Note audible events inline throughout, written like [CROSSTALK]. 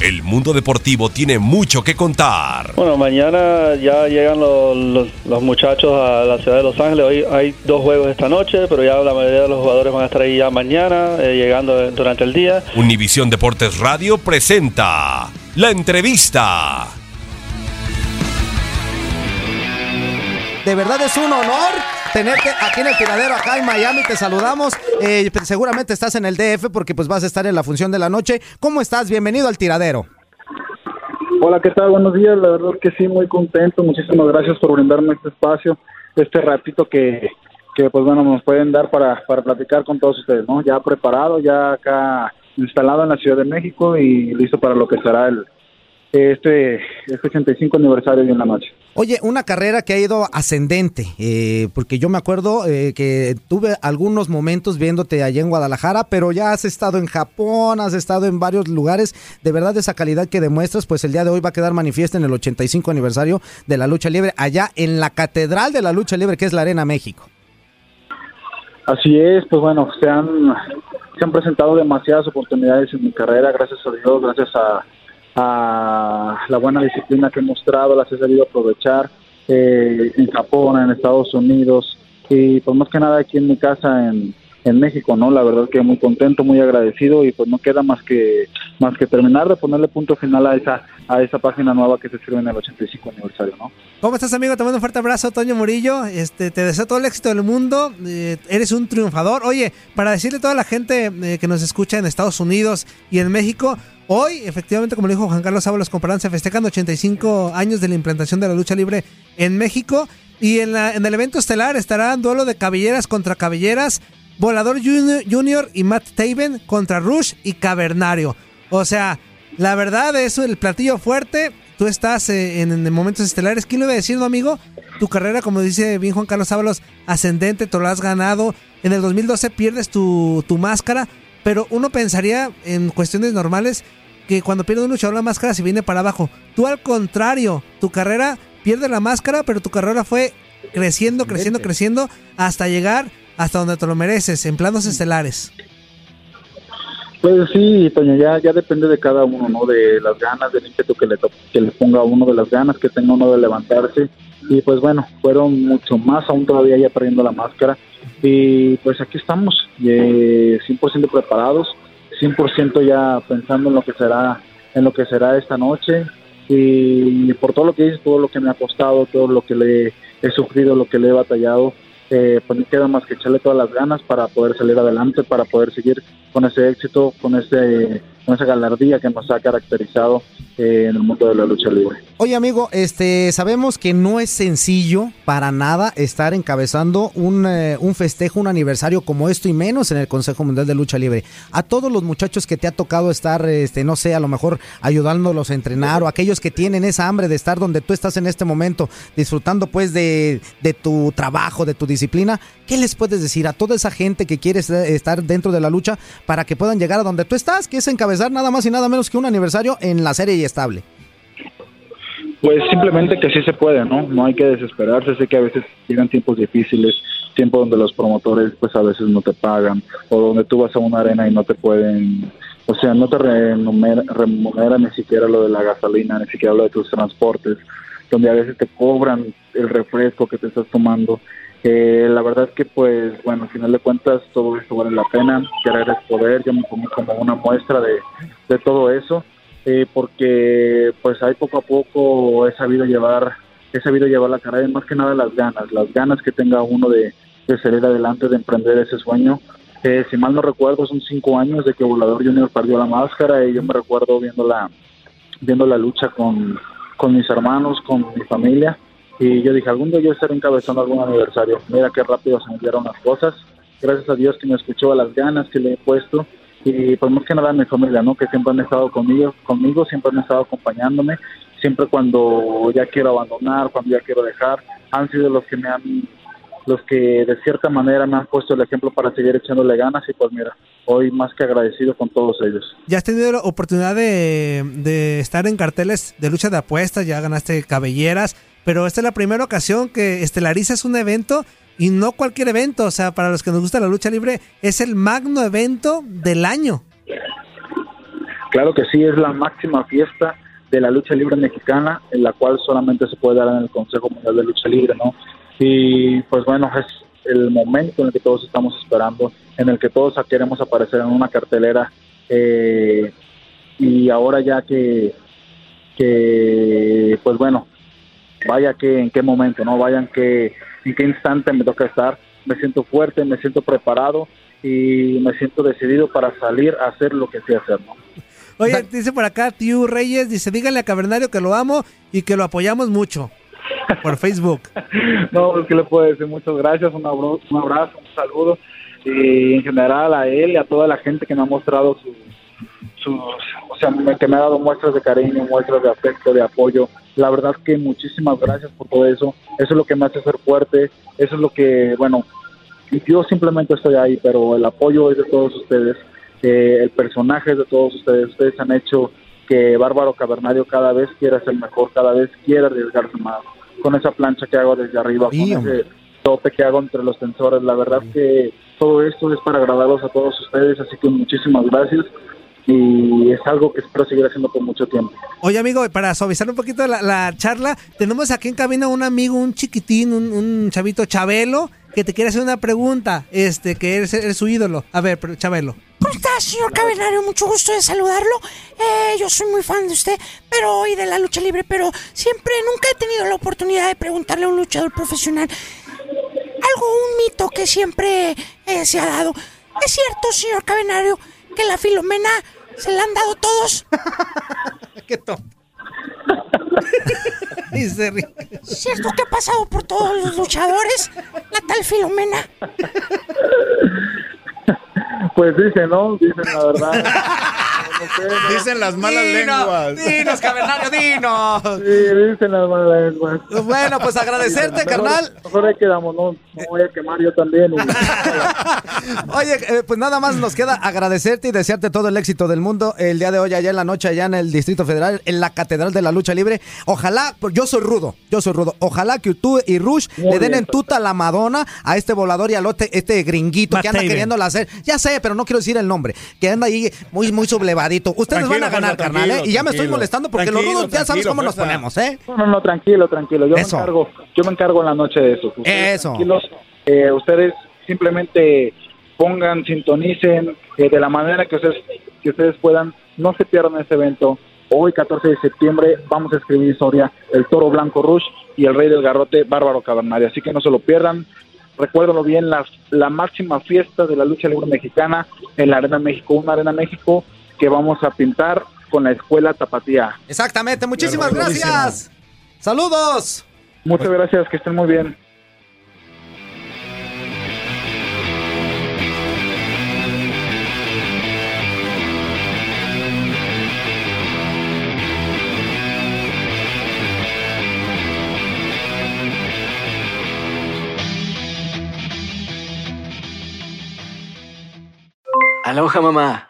El mundo deportivo tiene mucho que contar. Bueno, mañana ya llegan los, los- los muchachos a la ciudad de Los Ángeles. Hoy hay dos juegos esta noche, pero ya la mayoría de los jugadores van a estar ahí ya mañana, eh, llegando durante el día. Univisión Deportes Radio presenta la entrevista. De verdad es un honor tenerte aquí en el tiradero acá en Miami. Te saludamos. Eh, seguramente estás en el DF porque pues vas a estar en la función de la noche. ¿Cómo estás? Bienvenido al tiradero. Hola, ¿qué tal? Buenos días. La verdad que sí, muy contento. Muchísimas gracias por brindarme este espacio, este ratito que, que pues bueno, nos pueden dar para, para platicar con todos ustedes, ¿no? Ya preparado, ya acá instalado en la Ciudad de México y listo para lo que será el este, este 85 aniversario de la noche. Oye, una carrera que ha ido ascendente, eh, porque yo me acuerdo eh, que tuve algunos momentos viéndote allá en Guadalajara, pero ya has estado en Japón, has estado en varios lugares. De verdad, esa calidad que demuestras, pues el día de hoy va a quedar manifiesta en el 85 aniversario de la lucha libre, allá en la Catedral de la Lucha Libre, que es la Arena México. Así es, pues bueno, se han, se han presentado demasiadas oportunidades en mi carrera, gracias a Dios, gracias a, a la buena disciplina que he mostrado, las he sabido aprovechar eh, en Japón, en Estados Unidos y pues más que nada aquí en mi casa en, en México, ¿no? La verdad que muy contento, muy agradecido y pues no queda más que más que terminar de ponerle punto final a esa a esa página nueva que se escribe en el 85 aniversario, ¿no? ¿Cómo estás, amigo? Te mando un fuerte abrazo, Toño Murillo. Este, te deseo todo el éxito del mundo. Eh, eres un triunfador. Oye, para decirle a toda la gente eh, que nos escucha en Estados Unidos y en México, hoy, efectivamente, como lo dijo Juan Carlos Ábalos Comparán, se festejan 85 años de la implantación de la lucha libre en México. Y en, la- en el evento estelar estará duelo de cabelleras contra cabelleras, Volador Junior, Junior y Matt Taven contra Rush y Cavernario. O sea, la verdad es el platillo fuerte. Tú estás eh, en, en momentos estelares. ¿Quién lo iba a decir, no, amigo? Tu carrera, como dice bien Juan Carlos Ábalos, ascendente, te lo has ganado. En el 2012 pierdes tu, tu máscara, pero uno pensaría en cuestiones normales que cuando pierde un luchador la máscara se viene para abajo. Tú al contrario, tu carrera pierde la máscara, pero tu carrera fue creciendo, creciendo, creciendo hasta llegar hasta donde te lo mereces, en planos estelares. Pues sí, Toño, ya, ya depende de cada uno, ¿no? De las ganas, del ímpetu que le, que le ponga a uno, de las ganas que tenga uno de levantarse. Y pues bueno, fueron mucho más, aún todavía ya perdiendo la máscara. Y pues aquí estamos, eh, 100% preparados, 100% ya pensando en lo que será, en lo que será esta noche. Y por todo lo que hice, todo lo que me ha costado, todo lo que le he sufrido, lo que le he batallado, eh, pues no queda más que echarle todas las ganas para poder salir adelante, para poder seguir con ese éxito, con ese con esa galardía que nos ha caracterizado eh, en el mundo de la lucha libre. Oye amigo, este sabemos que no es sencillo para nada estar encabezando un, eh, un festejo, un aniversario como esto y menos en el Consejo Mundial de Lucha Libre. A todos los muchachos que te ha tocado estar, este, no sé, a lo mejor ayudándolos a entrenar o aquellos que tienen esa hambre de estar donde tú estás en este momento, disfrutando pues de, de tu trabajo, de tu disciplina, ¿qué les puedes decir a toda esa gente que quiere estar dentro de la lucha para que puedan llegar a donde tú estás, que es encabezar nada más y nada menos que un aniversario en la serie y estable? Pues simplemente que sí se puede, ¿no? No hay que desesperarse. Sé que a veces llegan tiempos difíciles, tiempos donde los promotores pues a veces no te pagan o donde tú vas a una arena y no te pueden, o sea, no te remunera, ni siquiera lo de la gasolina, ni siquiera lo de tus transportes, donde a veces te cobran el refresco que te estás tomando. Eh, la verdad es que pues bueno, al final de cuentas todo esto vale la pena, querer es poder, yo me pongo como una muestra de, de todo eso eh, porque pues ahí poco a poco he sabido llevar he sabido llevar la carrera y más que nada las ganas, las ganas que tenga uno de, de salir adelante, de emprender ese sueño. Eh, si mal no recuerdo, son cinco años de que Volador Junior perdió la máscara y yo me recuerdo viendo la, viendo la lucha con, con mis hermanos, con mi familia y yo dije, algún día yo estaré encabezando algún aniversario. Mira qué rápido se me dieron las cosas. Gracias a Dios que me escuchó a las ganas que le he puesto y pues más que nada a mi familia, ¿no? Que siempre han estado conmigo, conmigo, siempre han estado acompañándome, siempre cuando ya quiero abandonar, cuando ya quiero dejar, han sido los que me han, los que de cierta manera me han puesto el ejemplo para seguir echándole ganas y pues mira, hoy más que agradecido con todos ellos. Ya has tenido la oportunidad de, de estar en carteles de lucha de apuestas, ya ganaste cabelleras, pero esta es la primera ocasión que estelarizas un evento y no cualquier evento, o sea, para los que nos gusta la lucha libre, es el magno evento del año. Claro que sí, es la máxima fiesta de la lucha libre mexicana, en la cual solamente se puede dar en el Consejo Mundial de Lucha Libre, ¿no? Y pues bueno, es el momento en el que todos estamos esperando, en el que todos queremos aparecer en una cartelera eh, y ahora ya que, que pues bueno, vaya que en qué momento, ¿no? Vayan que en qué instante me toca estar. Me siento fuerte, me siento preparado y me siento decidido para salir a hacer lo que sé hacer, ¿no? Oye, dice por acá Tiu Reyes, dice, dígale a Cavernario que lo amo y que lo apoyamos mucho por Facebook. [LAUGHS] no, pues que le puedo decir muchas gracias, un abrazo, un, abrazo, un saludo y en general a él y a toda la gente que me ha mostrado su, sus, o sea, que me ha dado muestras de cariño, muestras de afecto, de apoyo. La verdad que muchísimas gracias por todo eso. Eso es lo que me hace ser fuerte. Eso es lo que, bueno, yo simplemente estoy ahí, pero el apoyo es de todos ustedes. Eh, el personaje es de todos ustedes. Ustedes han hecho que Bárbaro Cavernario cada vez quiera ser mejor, cada vez quiera arriesgarse más. Con esa plancha que hago desde arriba, con ese tope que hago entre los tensores. La verdad que todo esto es para agradarlos a todos ustedes, así que muchísimas gracias y es algo que espero seguir haciendo por mucho tiempo. Oye, amigo, para suavizar un poquito la, charla, tenemos aquí en cabina un amigo, un chiquitín, un, chavito Chabelo, que te quiere hacer una pregunta, este, que eres, su ídolo. A ver, Chabelo. ¿Cómo está, señor Cabenario? Mucho gusto de saludarlo. Eh, yo soy muy fan de usted, pero hoy de la lucha libre, pero siempre, nunca he tenido la oportunidad de preguntarle a un luchador profesional algo, un mito que siempre eh, se ha dado. ¿Es cierto, señor Cabenario, que la Filomena se la han dado todos. [LAUGHS] Qué tonto. y se ríe. ¿Cierto que ha pasado por todos los luchadores? La tal Filomena. Pues dice, ¿no? Dicen la verdad. [LAUGHS] [LAUGHS] Dicen las malas lenguas. Dinos, Cavernario, dinos. [LAUGHS] Sí, dicen las malas lenguas. Bueno, pues agradecerte, carnal. Mejor ahí quedamos, ¿no? Me voy a quemar yo también. [LAUGHS] Oye, eh, pues nada más nos queda agradecerte y desearte todo el éxito del mundo el día de hoy, allá en la noche, allá en el Distrito Federal, en la Catedral de la Lucha Libre. Ojalá, pues, yo soy rudo, yo soy rudo. Ojalá que tú y Rush le den en tuta la Madonna a este volador y al otro, este gringuito que anda queriendo hacer. Ya sé, pero no quiero decir el nombre. Que anda ahí muy, muy Ustedes van a ganar, carnal, ¿eh? Y ya me estoy molestando porque los rudos ya sabes cómo nos ponemos, ¿eh? No, no, tranquilo, tranquilo. Yo me encargo, yo me encargo en la noche de eso. Ustedes eso. Tranquilos, eh, ustedes simplemente pongan, sintonicen eh, de la manera que ustedes, que ustedes puedan. No se pierdan ese evento. Hoy, 14 de septiembre, vamos a escribir historia El Toro Blanco Rush y El Rey del Garrote Bárbaro Cavernario. Así que no se lo pierdan recuérdalo bien, la, la máxima fiesta de la lucha libre mexicana en la Arena México, una Arena México que vamos a pintar con la Escuela Tapatía. Exactamente, muchísimas gracias. Saludos. Muchas gracias, que estén muy bien. Aloha mamá.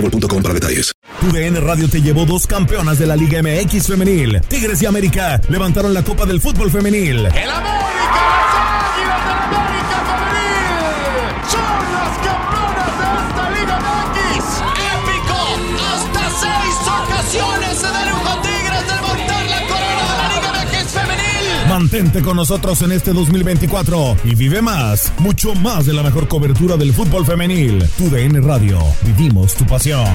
boostmobile.com para detalles. Tu DN Radio te llevó dos campeonas de la Liga MX femenil. Tigres y América levantaron la Copa del Fútbol femenil. ¡El América! Con nosotros en este 2024 y vive más, mucho más de la mejor cobertura del fútbol femenil. Tu DN Radio, vivimos tu pasión.